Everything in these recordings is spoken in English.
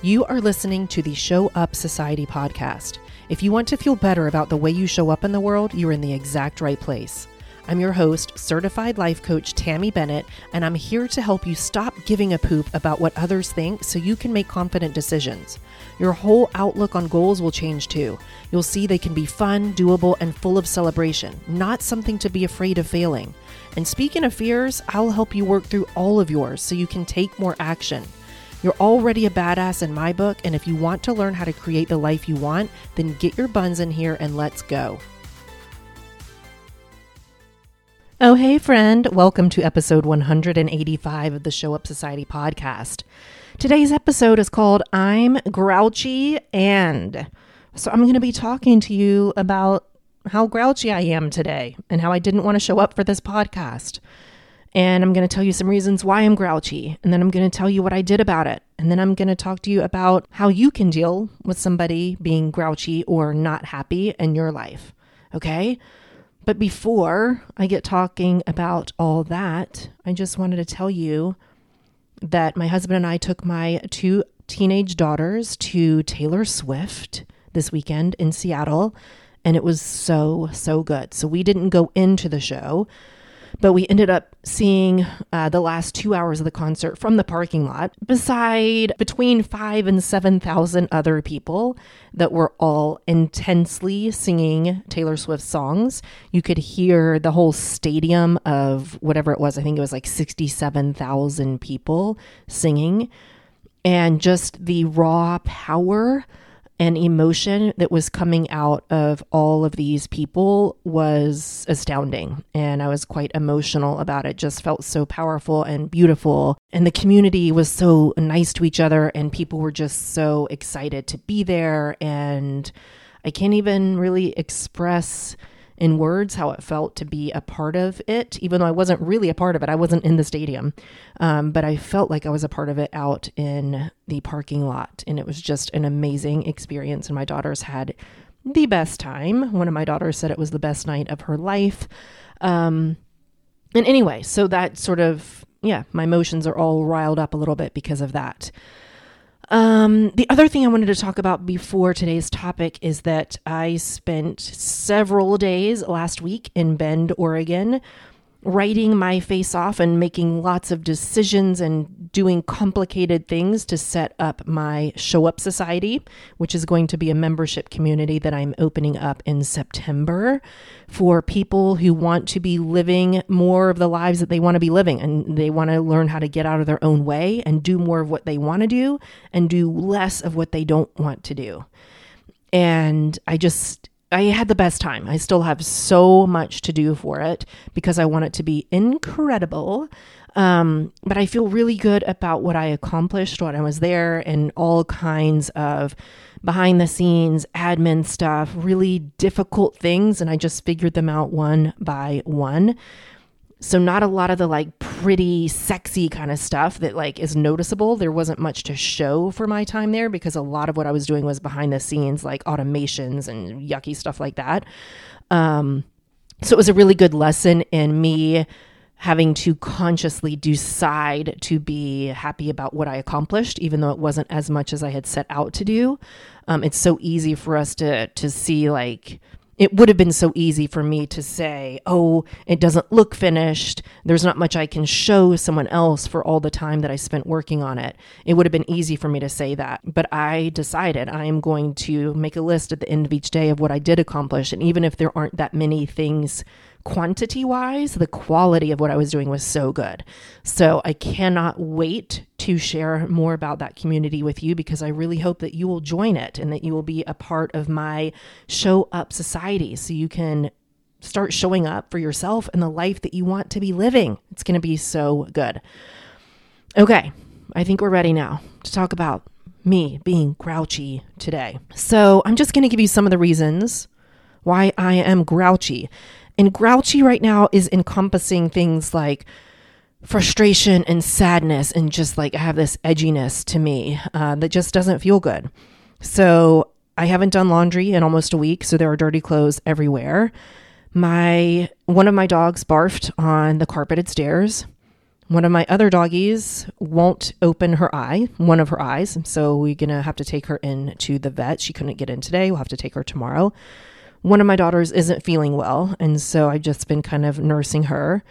You are listening to the Show Up Society podcast. If you want to feel better about the way you show up in the world, you're in the exact right place. I'm your host, certified life coach Tammy Bennett, and I'm here to help you stop giving a poop about what others think so you can make confident decisions. Your whole outlook on goals will change too. You'll see they can be fun, doable, and full of celebration, not something to be afraid of failing. And speaking of fears, I'll help you work through all of yours so you can take more action. You're already a badass in my book, and if you want to learn how to create the life you want, then get your buns in here and let's go. Oh, hey, friend. Welcome to episode 185 of the Show Up Society podcast. Today's episode is called I'm Grouchy and. So I'm going to be talking to you about how grouchy I am today and how I didn't want to show up for this podcast. And I'm going to tell you some reasons why I'm grouchy. And then I'm going to tell you what I did about it. And then I'm going to talk to you about how you can deal with somebody being grouchy or not happy in your life. Okay? But before I get talking about all that, I just wanted to tell you that my husband and I took my two teenage daughters to Taylor Swift this weekend in Seattle. And it was so, so good. So we didn't go into the show but we ended up seeing uh, the last two hours of the concert from the parking lot beside between five and 7,000 other people that were all intensely singing Taylor Swift songs. You could hear the whole stadium of whatever it was. I think it was like 67,000 people singing. And just the raw power and emotion that was coming out of all of these people was astounding. And I was quite emotional about it. Just felt so powerful and beautiful. And the community was so nice to each other, and people were just so excited to be there. And I can't even really express in words how it felt to be a part of it, even though I wasn't really a part of it. I wasn't in the stadium, um, but I felt like I was a part of it out in the parking lot. And it was just an amazing experience. And my daughters had the best time. One of my daughters said it was the best night of her life. Um, and anyway, so that sort of, yeah, my emotions are all riled up a little bit because of that. Um, the other thing I wanted to talk about before today's topic is that I spent several days last week in Bend, Oregon, writing my face off and making lots of decisions and doing complicated things to set up my Show Up Society, which is going to be a membership community that I'm opening up in September for people who want to be living more of the lives that they want to be living and they want to learn how to get out of their own way and do more of what they want to do and do less of what they don't want to do. And I just I had the best time. I still have so much to do for it because I want it to be incredible. Um, but I feel really good about what I accomplished when I was there and all kinds of behind the scenes admin stuff, really difficult things. And I just figured them out one by one. So not a lot of the like pretty sexy kind of stuff that like is noticeable. There wasn't much to show for my time there because a lot of what I was doing was behind the scenes like automations and yucky stuff like that. Um so it was a really good lesson in me having to consciously decide to be happy about what I accomplished, even though it wasn't as much as I had set out to do. Um, it's so easy for us to to see like it would have been so easy for me to say, oh, it doesn't look finished. There's not much I can show someone else for all the time that I spent working on it. It would have been easy for me to say that. But I decided I am going to make a list at the end of each day of what I did accomplish. And even if there aren't that many things quantity wise, the quality of what I was doing was so good. So I cannot wait to share more about that community with you because I really hope that you will join it and that you will be a part of my show up society so you can start showing up for yourself and the life that you want to be living. It's going to be so good. Okay, I think we're ready now to talk about me being grouchy today. So I'm just going to give you some of the reasons why I am grouchy. And grouchy right now is encompassing things like frustration and sadness, and just like I have this edginess to me uh, that just doesn't feel good. So I haven't done laundry in almost a week, so there are dirty clothes everywhere. My one of my dogs barfed on the carpeted stairs one of my other doggies won't open her eye, one of her eyes. So we're going to have to take her in to the vet. She couldn't get in today. We'll have to take her tomorrow. One of my daughters isn't feeling well. And so I've just been kind of nursing her.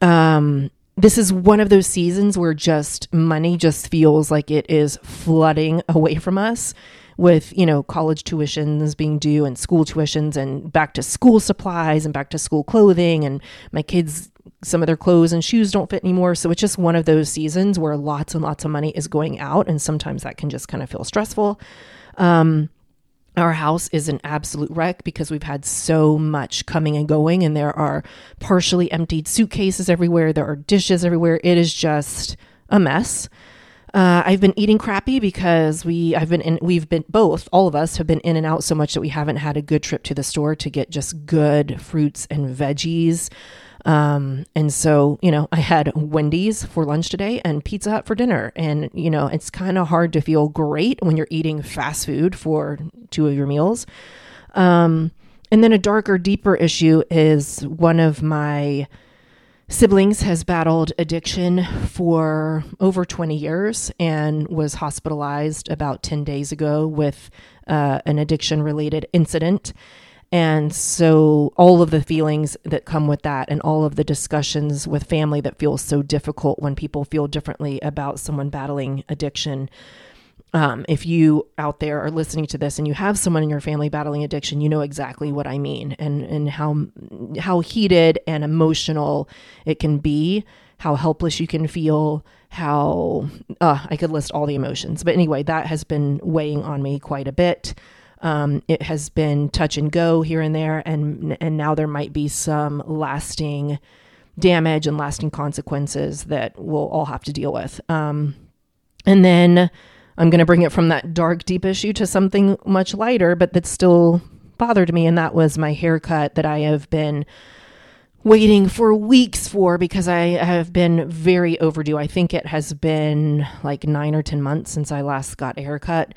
Um, this is one of those seasons where just money just feels like it is flooding away from us with you know college tuitions being due and school tuitions and back to school supplies and back to school clothing and my kids some of their clothes and shoes don't fit anymore so it's just one of those seasons where lots and lots of money is going out and sometimes that can just kind of feel stressful um, our house is an absolute wreck because we've had so much coming and going, and there are partially emptied suitcases everywhere. There are dishes everywhere. It is just a mess. Uh, I've been eating crappy because we I've been in we've been both all of us have been in and out so much that we haven't had a good trip to the store to get just good fruits and veggies. Um, and so, you know, I had Wendy's for lunch today and Pizza Hut for dinner. And, you know, it's kind of hard to feel great when you're eating fast food for two of your meals. Um, and then a darker, deeper issue is one of my siblings has battled addiction for over 20 years and was hospitalized about 10 days ago with uh, an addiction related incident. And so, all of the feelings that come with that, and all of the discussions with family that feel so difficult when people feel differently about someone battling addiction. Um, if you out there are listening to this and you have someone in your family battling addiction, you know exactly what I mean, and and how how heated and emotional it can be, how helpless you can feel, how uh, I could list all the emotions. But anyway, that has been weighing on me quite a bit. Um, it has been touch and go here and there, and and now there might be some lasting damage and lasting consequences that we'll all have to deal with. Um, and then I'm going to bring it from that dark, deep issue to something much lighter, but that still bothered me, and that was my haircut that I have been waiting for weeks for because I have been very overdue. I think it has been like nine or 10 months since I last got a haircut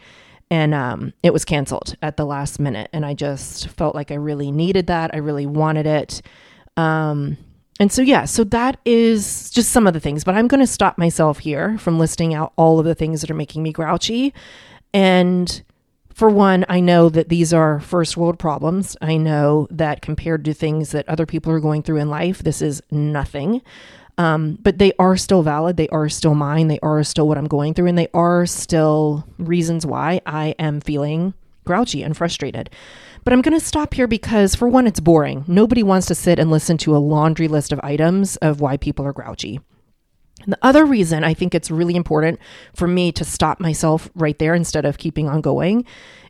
and um, it was canceled at the last minute. And I just felt like I really needed that. I really wanted it. Um, and so, yeah, so that is just some of the things, but I'm going to stop myself here from listing out all of the things that are making me grouchy. And for one, I know that these are first world problems. I know that compared to things that other people are going through in life, this is nothing. Um, but they are still valid. They are still mine. They are still what I'm going through. And they are still reasons why I am feeling grouchy and frustrated. But I'm going to stop here because, for one, it's boring. Nobody wants to sit and listen to a laundry list of items of why people are grouchy. And the other reason I think it's really important for me to stop myself right there instead of keeping on going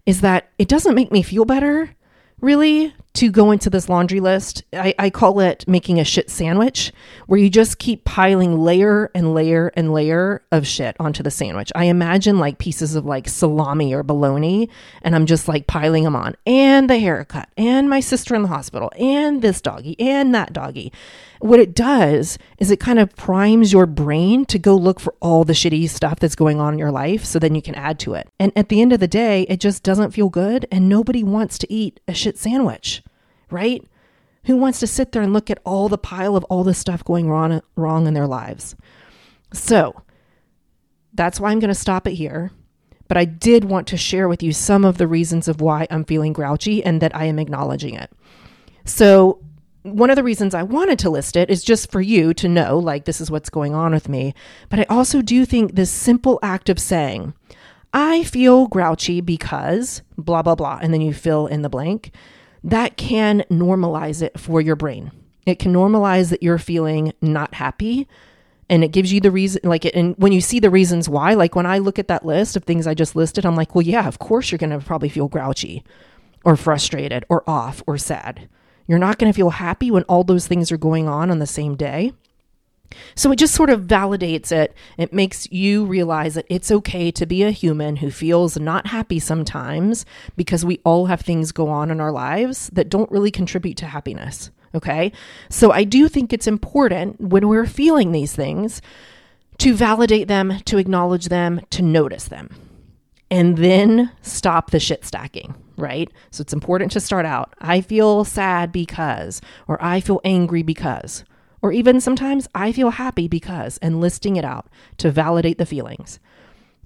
is that it doesn't make me feel better really to go into this laundry list. I, I call it making a shit sandwich, where you just keep piling layer and layer and layer of shit onto the sandwich. I imagine like pieces of like salami or bologna, and I'm just like piling them on, and the haircut, and my sister in the hospital, and this doggy, and that doggy. What it does is it kind of primes your brain to go look for all the shitty stuff that's going on in your life so then you can add to it. And at the end of the day, it just doesn't feel good, and nobody wants to eat a shit sandwich right? Who wants to sit there and look at all the pile of all the stuff going wrong wrong in their lives? So, that's why I'm going to stop it here. But I did want to share with you some of the reasons of why I'm feeling grouchy and that I am acknowledging it. So, one of the reasons I wanted to list it is just for you to know, like, this is what's going on with me. But I also do think this simple act of saying, I feel grouchy because blah, blah, blah, and then you fill in the blank that can normalize it for your brain. It can normalize that you're feeling not happy and it gives you the reason like it and when you see the reasons why like when i look at that list of things i just listed i'm like well yeah of course you're going to probably feel grouchy or frustrated or off or sad you're not going to feel happy when all those things are going on on the same day so it just sort of validates it. It makes you realize that it's okay to be a human who feels not happy sometimes because we all have things go on in our lives that don't really contribute to happiness. Okay. So I do think it's important when we're feeling these things to validate them, to acknowledge them, to notice them, and then stop the shit stacking, right? So it's important to start out I feel sad because, or I feel angry because Or even sometimes I feel happy because, and listing it out to validate the feelings.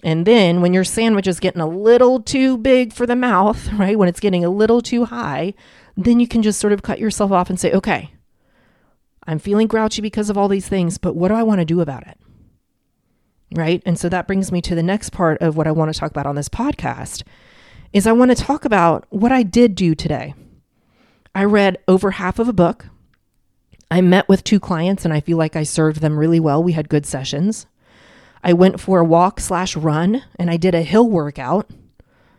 And then when your sandwich is getting a little too big for the mouth, right? When it's getting a little too high, then you can just sort of cut yourself off and say, okay, I'm feeling grouchy because of all these things, but what do I want to do about it? Right? And so that brings me to the next part of what I want to talk about on this podcast is I want to talk about what I did do today. I read over half of a book. I met with two clients and I feel like I served them really well. We had good sessions. I went for a walk slash run and I did a hill workout.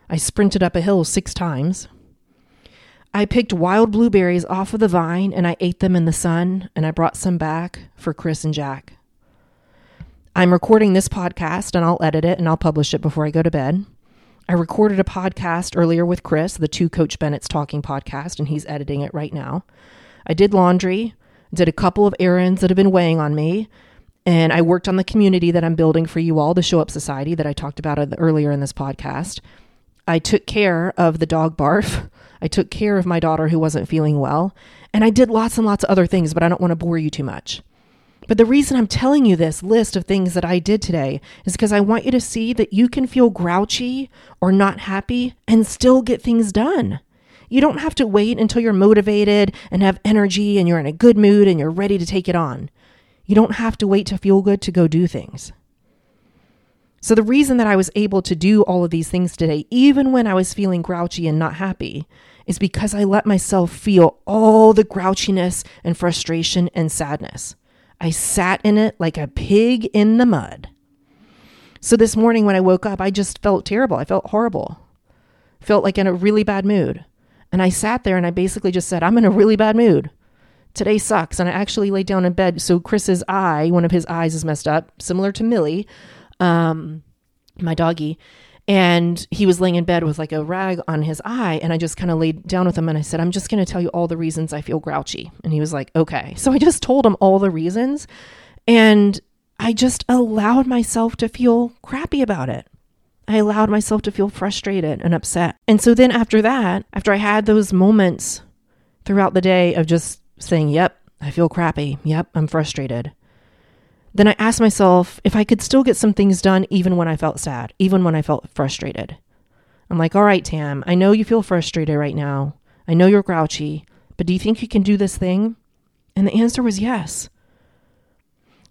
I sprinted up a hill six times. I picked wild blueberries off of the vine and I ate them in the sun, and I brought some back for Chris and Jack. I'm recording this podcast and I'll edit it and I'll publish it before I go to bed. I recorded a podcast earlier with Chris, the two Coach Bennett's Talking podcast, and he's editing it right now. I did laundry, did a couple of errands that have been weighing on me, and I worked on the community that I'm building for you all, the Show Up Society that I talked about earlier in this podcast. I took care of the dog barf. I took care of my daughter who wasn't feeling well. And I did lots and lots of other things, but I don't want to bore you too much. But the reason I'm telling you this list of things that I did today is because I want you to see that you can feel grouchy or not happy and still get things done. You don't have to wait until you're motivated and have energy and you're in a good mood and you're ready to take it on. You don't have to wait to feel good to go do things. So, the reason that I was able to do all of these things today, even when I was feeling grouchy and not happy, is because I let myself feel all the grouchiness and frustration and sadness. I sat in it like a pig in the mud. So, this morning when I woke up, I just felt terrible. I felt horrible. Felt like in a really bad mood. And I sat there and I basically just said, I'm in a really bad mood. Today sucks. And I actually laid down in bed. So Chris's eye, one of his eyes is messed up, similar to Millie um, my doggy, and he was laying in bed with like a rag on his eye and i just kind of laid down with him and i said i'm just going to tell you all the reasons i feel grouchy and he was like okay so i just told him all the reasons and i just allowed myself to feel crappy about it i allowed myself to feel frustrated and upset and so then after that after i had those moments throughout the day of just saying yep i feel crappy yep i'm frustrated then I asked myself if I could still get some things done even when I felt sad, even when I felt frustrated. I'm like, all right, Tam, I know you feel frustrated right now. I know you're grouchy, but do you think you can do this thing? And the answer was yes.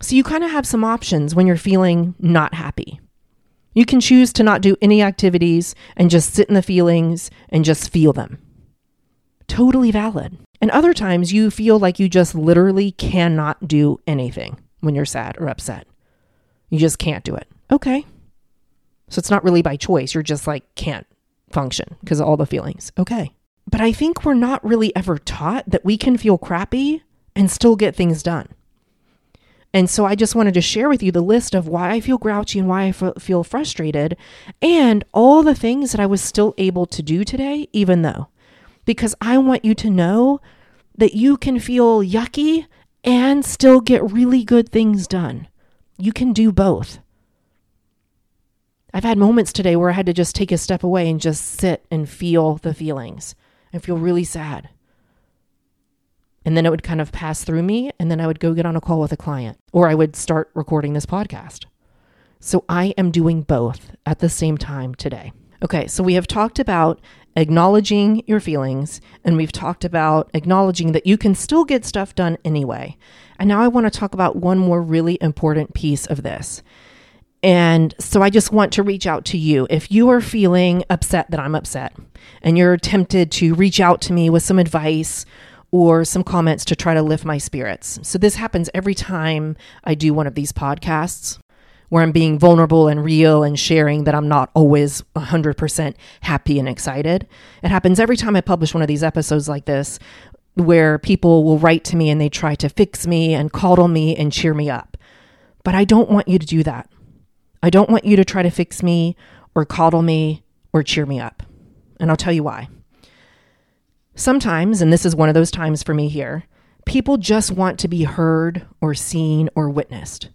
So you kind of have some options when you're feeling not happy. You can choose to not do any activities and just sit in the feelings and just feel them. Totally valid. And other times you feel like you just literally cannot do anything when you're sad or upset. You just can't do it. Okay. So it's not really by choice. You're just like can't function because of all the feelings. Okay. But I think we're not really ever taught that we can feel crappy and still get things done. And so I just wanted to share with you the list of why I feel grouchy and why I f- feel frustrated and all the things that I was still able to do today, even though. Because I want you to know that you can feel yucky and still get really good things done. You can do both. I've had moments today where I had to just take a step away and just sit and feel the feelings and feel really sad. And then it would kind of pass through me, and then I would go get on a call with a client, or I would start recording this podcast. So I am doing both at the same time today. Okay, so we have talked about acknowledging your feelings, and we've talked about acknowledging that you can still get stuff done anyway. And now I want to talk about one more really important piece of this. And so I just want to reach out to you. If you are feeling upset that I'm upset and you're tempted to reach out to me with some advice or some comments to try to lift my spirits. So this happens every time I do one of these podcasts where I'm being vulnerable and real and sharing that I'm not always 100% happy and excited. It happens every time I publish one of these episodes like this where people will write to me and they try to fix me and coddle me and cheer me up. But I don't want you to do that. I don't want you to try to fix me or coddle me or cheer me up. And I'll tell you why. Sometimes, and this is one of those times for me here, people just want to be heard or seen or witnessed.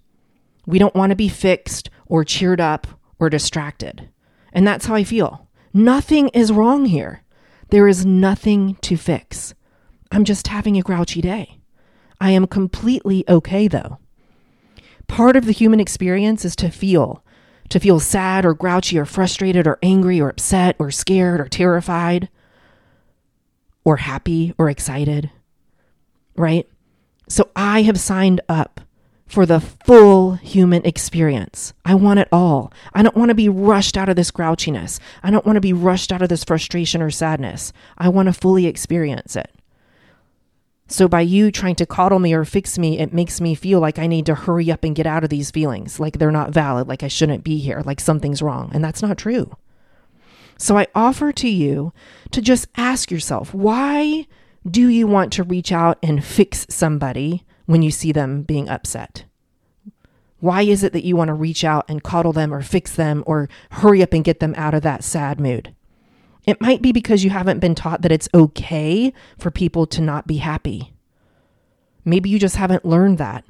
We don't want to be fixed or cheered up or distracted. And that's how I feel. Nothing is wrong here. There is nothing to fix. I'm just having a grouchy day. I am completely okay though. Part of the human experience is to feel, to feel sad or grouchy or frustrated or angry or upset or scared or terrified or happy or excited, right? So I have signed up for the full human experience. I want it all. I don't want to be rushed out of this grouchiness. I don't want to be rushed out of this frustration or sadness. I want to fully experience it. So, by you trying to coddle me or fix me, it makes me feel like I need to hurry up and get out of these feelings, like they're not valid, like I shouldn't be here, like something's wrong. And that's not true. So, I offer to you to just ask yourself why do you want to reach out and fix somebody when you see them being upset? Why is it that you want to reach out and coddle them or fix them or hurry up and get them out of that sad mood? It might be because you haven't been taught that it's okay for people to not be happy. Maybe you just haven't learned that.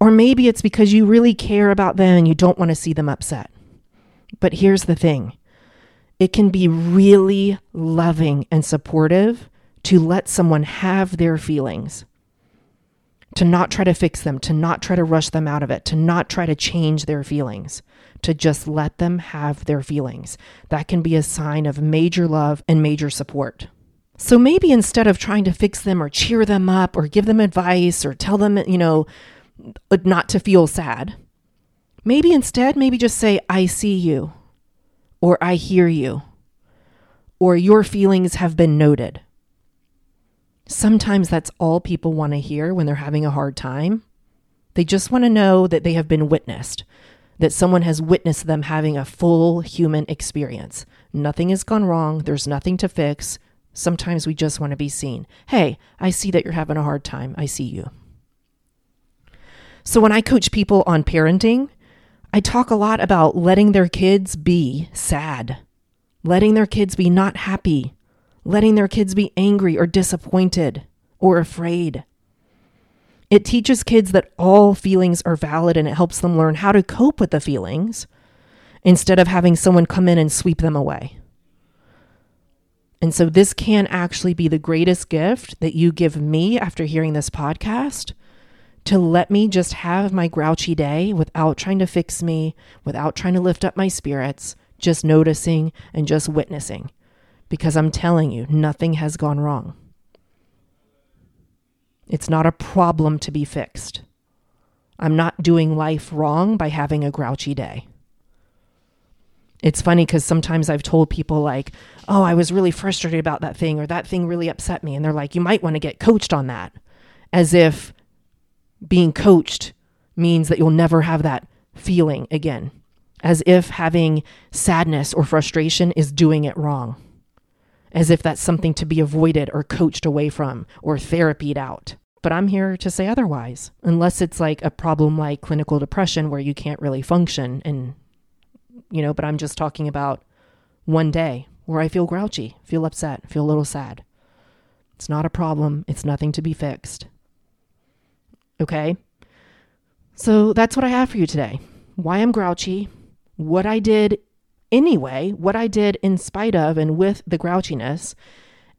Or maybe it's because you really care about them and you don't want to see them upset. But here's the thing it can be really loving and supportive to let someone have their feelings to not try to fix them, to not try to rush them out of it, to not try to change their feelings, to just let them have their feelings. That can be a sign of major love and major support. So maybe instead of trying to fix them or cheer them up or give them advice or tell them, you know, uh, not to feel sad, maybe instead, maybe just say, I see you, or I hear you, or your feelings have been noted. Sometimes that's all people want to hear when they're having a hard time. They just want to know that they have been witnessed, that someone has witnessed them having a full human experience. Nothing has gone wrong, there's nothing to fix. Sometimes we just want to be seen. Hey, I see that you're having a hard time. I see you. So when I coach people on parenting, I talk a lot about letting their kids be sad, letting their kids be not happy, letting their kids be angry or disappointed or afraid. It teaches kids that all feelings are valid and it helps them learn how to cope with the feelings instead of having someone come in and sweep them away. And so, this can actually be the greatest gift that you give me after hearing this podcast to let me just have my grouchy day without trying to fix me, without trying to lift up my spirits, just noticing and just witnessing because I'm telling you, nothing has gone wrong. It's not a problem to be fixed. I'm not doing life wrong by having a grouchy day. It's funny because sometimes I've told people, like, oh, I was really frustrated about that thing, or that thing really upset me. And they're like, you might want to get coached on that. As if being coached means that you'll never have that feeling again. As if having sadness or frustration is doing it wrong as if that's something to be avoided or coached away from or therapied out. But I'm here to say otherwise, unless it's like a problem like clinical depression where you can't really function. And, you know, but I'm just talking about one day where I feel grouchy, feel upset, feel a little sad. It's not a problem, it's nothing to be fixed. Okay? So that's what I have for you today. Why I'm grouchy, what I did anyway what I did in spite of and with the grouchiness.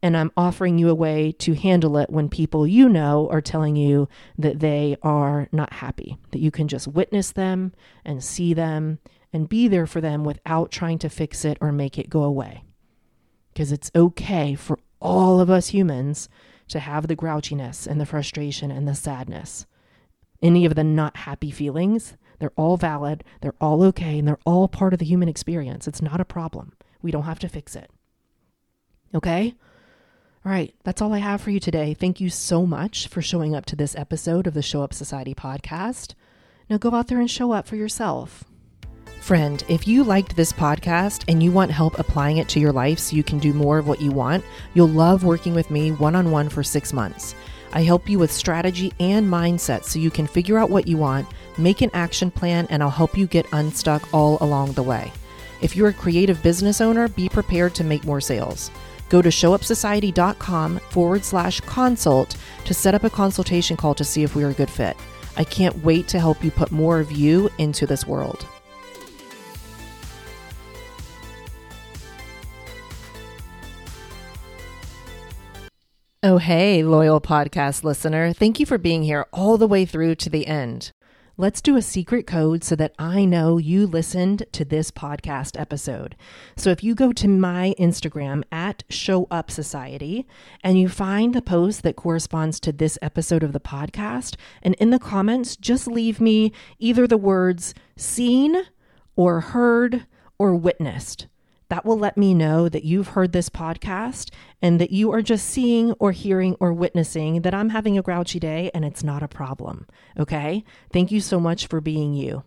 And I'm offering you a way to handle it when people you know are telling you that they are not happy, that you can just witness them and see them and be there for them without trying to fix it or make it go away. Because it's okay for all of us humans to have the grouchiness and the frustration and the sadness, any of the not happy feelings. They're all valid, they're all okay, and they're all part of the human experience. It's not a problem. We don't have to fix it. Okay? All right, that's all I have for you today. Thank you so much for showing up to this episode of the Show Up Society podcast. Now go out there and show up for yourself. Friend, if you liked this podcast and you want help applying it to your life so you can do more of what you want, you'll love working with me one on one for six months. I help you with strategy and mindset so you can figure out what you want make an action plan, and I'll help you get unstuck all along the way. If you're a creative business owner, be prepared to make more sales. Go to showupsociety.com forward slash consult to set up a consultation call to see if we're a good fit. I can't wait to help you put more of you into this world. Oh, hey, loyal podcast listener. Thank you for being here all the way through to the end. Let's do a secret code so that I know you listened to this podcast episode. So if you go to my Instagram at Show Up Society and you find the post that corresponds to this episode of the podcast, and in the comments, just leave me either the words seen or heard or witnessed. That will let me know that you've heard this podcast and that you are just seeing or hearing or witnessing that I'm having a grouchy day and it's not a problem. Okay? Thank you so much for being you.